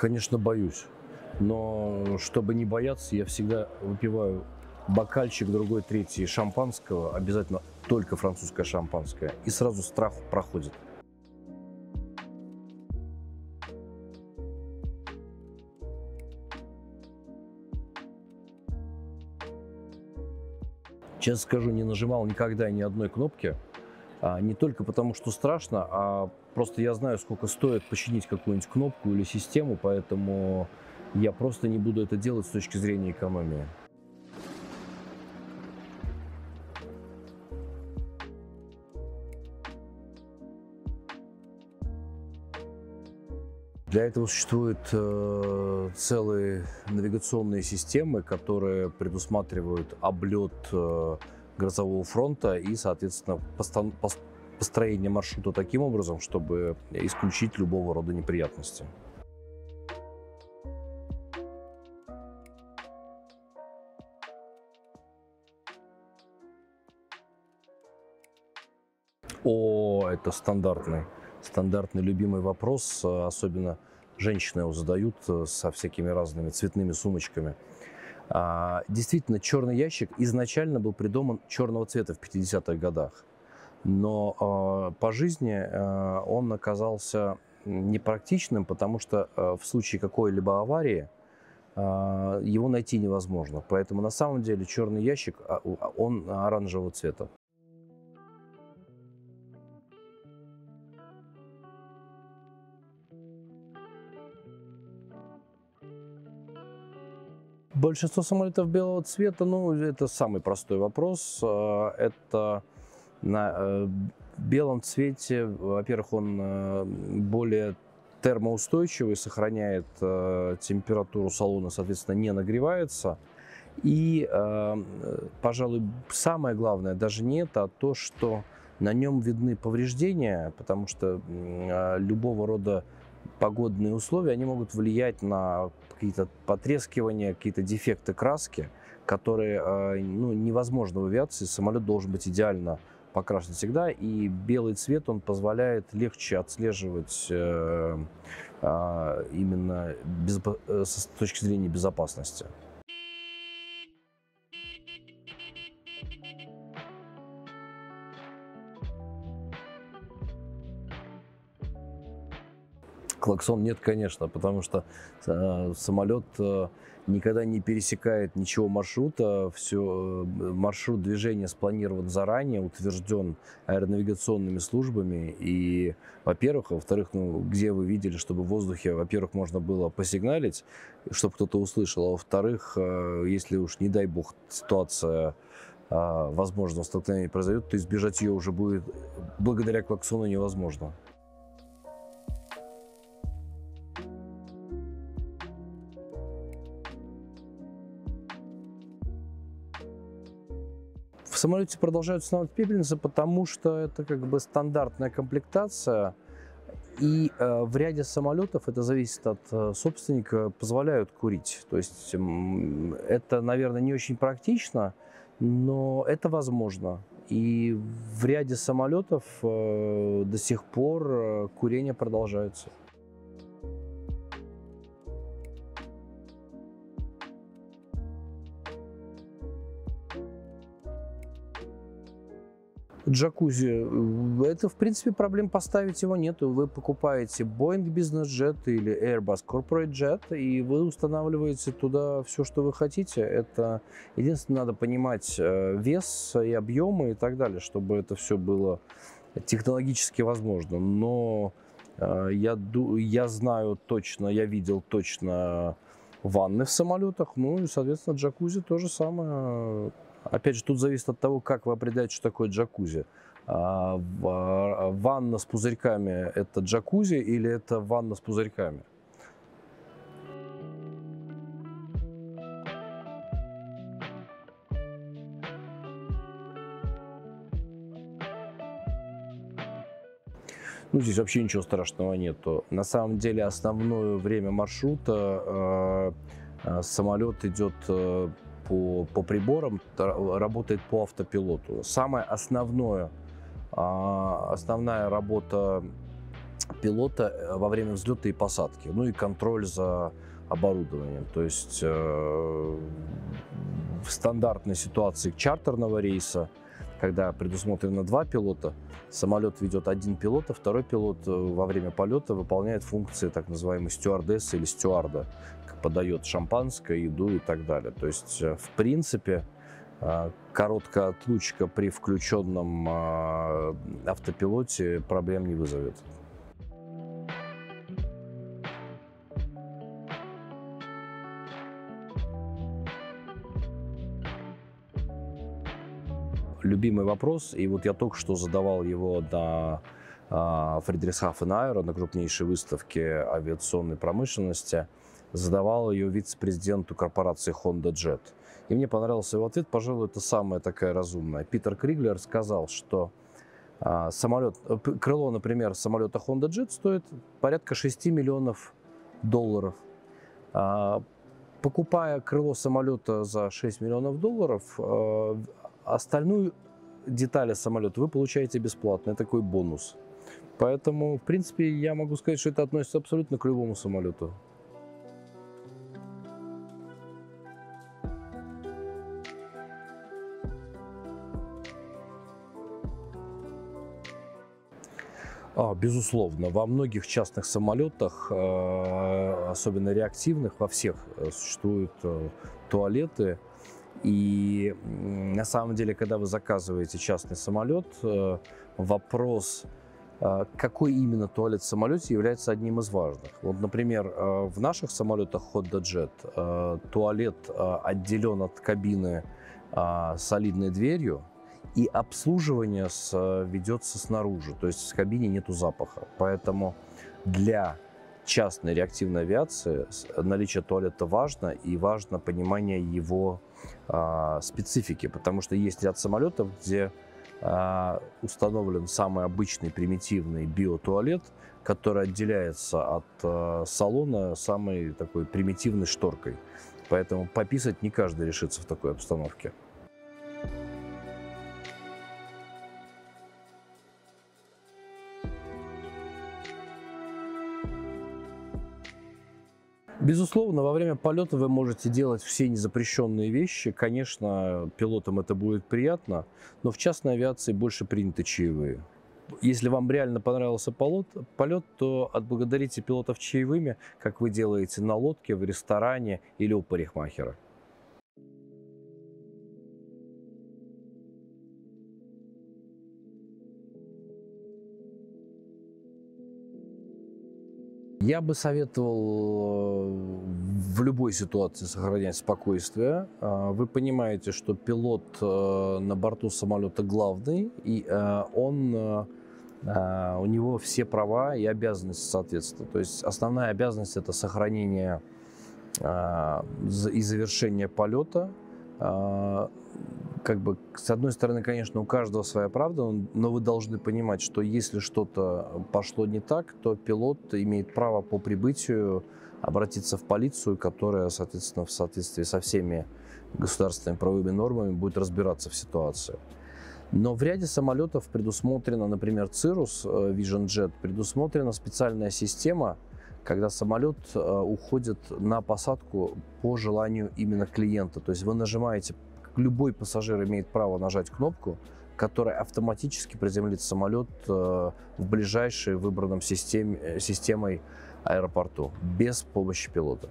Конечно, боюсь. Но чтобы не бояться, я всегда выпиваю бокальчик, другой, третий шампанского, обязательно только французское шампанское, и сразу страх проходит. Честно скажу, не нажимал никогда ни одной кнопки. А, не только потому, что страшно, а просто я знаю, сколько стоит починить какую-нибудь кнопку или систему, поэтому я просто не буду это делать с точки зрения экономии. Для этого существуют э, целые навигационные системы, которые предусматривают облет э, грозового фронта и, соответственно, постан- построение маршрута таким образом, чтобы исключить любого рода неприятности. О, это стандартный стандартный любимый вопрос, особенно женщины его задают э, со всякими разными цветными сумочками. А, действительно, черный ящик изначально был придуман черного цвета в 50-х годах, но а, по жизни а, он оказался непрактичным, потому что в случае какой-либо аварии его найти невозможно. Поэтому на самом деле черный ящик, он оранжевого цвета. Большинство самолетов белого цвета, ну, это самый простой вопрос. А, это на э, белом цвете, во-первых, он э, более термоустойчивый, сохраняет э, температуру салона, соответственно, не нагревается. И, пожалуй, самое главное даже не это, а то, что на нем видны повреждения, потому что любого рода погодные условия, они могут влиять на какие-то потрескивания, какие-то дефекты краски, которые ну, невозможно в авиации. Самолет должен быть идеально покрашен всегда, и белый цвет он позволяет легче отслеживать э, э, именно без, с точки зрения безопасности. Клаксон нет, конечно, потому что э, самолет э, никогда не пересекает ничего маршрута. Все, э, маршрут движения спланирован заранее, утвержден аэронавигационными службами. И, во-первых, во-вторых, ну, где вы видели, чтобы в воздухе, во-первых, можно было посигналить, чтобы кто-то услышал, а во-вторых, э, если уж, не дай бог, ситуация э, возможного столкновения произойдет, то избежать ее уже будет благодаря клаксону невозможно. Самолете продолжают устанавливать пепельницы, потому что это как бы стандартная комплектация. И э, в ряде самолетов, это зависит от э, собственника, позволяют курить. То есть э, это, наверное, не очень практично, но это возможно. И в ряде самолетов э, до сих пор э, курение продолжается. Джакузи, это, в принципе, проблем поставить его нету. Вы покупаете Boeing Business Jet или Airbus Corporate Jet, и вы устанавливаете туда все, что вы хотите. Это единственное, надо понимать э, вес и объемы и так далее, чтобы это все было технологически возможно. Но э, я, я знаю точно, я видел точно ванны в самолетах, ну и, соответственно, джакузи то же самое Опять же, тут зависит от того, как вы определяете, что такое джакузи. А, а, ванна с пузырьками – это джакузи или это ванна с пузырьками? Ну, здесь вообще ничего страшного нету. На самом деле, основное время маршрута э, самолет идет э, по, по приборам работает по автопилоту. Самое основное, а, основная работа пилота э, во время взлета и посадки, ну и контроль за оборудованием. То есть э, в стандартной ситуации чартерного рейса, когда предусмотрено два пилота, самолет ведет один пилот, а второй пилот э, во время полета выполняет функции так называемой стюардессы или стюарда, подает шампанское, еду и так далее. То есть, э, в принципе, э, короткая отлучка при включенном автопилоте проблем не вызовет. Любимый вопрос, и вот я только что задавал его на а, Фридрихсхафен Аэро, на крупнейшей выставке авиационной промышленности, задавал ее вице-президенту корпорации Honda Jet. И мне понравился его ответ, пожалуй, это самая такая разумная. Питер Криглер сказал, что а, самолет, крыло, например, самолета Honda Jet стоит порядка 6 миллионов долларов. А, покупая крыло самолета за 6 миллионов долларов, э, Остальную детали самолета вы получаете бесплатно, это такой бонус. Поэтому, в принципе, я могу сказать, что это относится абсолютно к любому самолету. А, безусловно, во многих частных самолетах, э, особенно реактивных, во всех э, существуют э, туалеты, и на самом деле, когда вы заказываете частный самолет, э, вопрос, э, какой именно туалет в самолете является одним из важных. Вот, например, э, в наших самолетах Honda Jet туалет отделен от кабины солидной дверью, и обслуживание ведется снаружи, то есть в кабине нету запаха. Поэтому для частной реактивной авиации наличие туалета важно, и важно понимание его а, специфики, потому что есть ряд самолетов, где а, установлен самый обычный примитивный биотуалет, который отделяется от а, салона самой такой примитивной шторкой. Поэтому пописать не каждый решится в такой обстановке. Безусловно, во время полета вы можете делать все незапрещенные вещи. Конечно, пилотам это будет приятно, но в частной авиации больше приняты чаевые. Если вам реально понравился полет, полет, то отблагодарите пилотов чаевыми, как вы делаете на лодке, в ресторане или у парикмахера. Я бы советовал э, в любой ситуации сохранять спокойствие. А, вы понимаете, что пилот э, на борту самолета главный, и э, он, у него все права и обязанности соответствуют. То есть основная обязанность это сохранение и завершение полета как бы, с одной стороны, конечно, у каждого своя правда, но вы должны понимать, что если что-то пошло не так, то пилот имеет право по прибытию обратиться в полицию, которая, соответственно, в соответствии со всеми государственными правовыми нормами будет разбираться в ситуации. Но в ряде самолетов предусмотрена, например, Cirrus э, Vision Jet, предусмотрена специальная система, когда самолет э, уходит на посадку по желанию именно клиента. То есть вы нажимаете любой пассажир имеет право нажать кнопку, которая автоматически приземлит самолет э, в ближайшей выбранном системе, э, системой аэропорту без помощи пилота.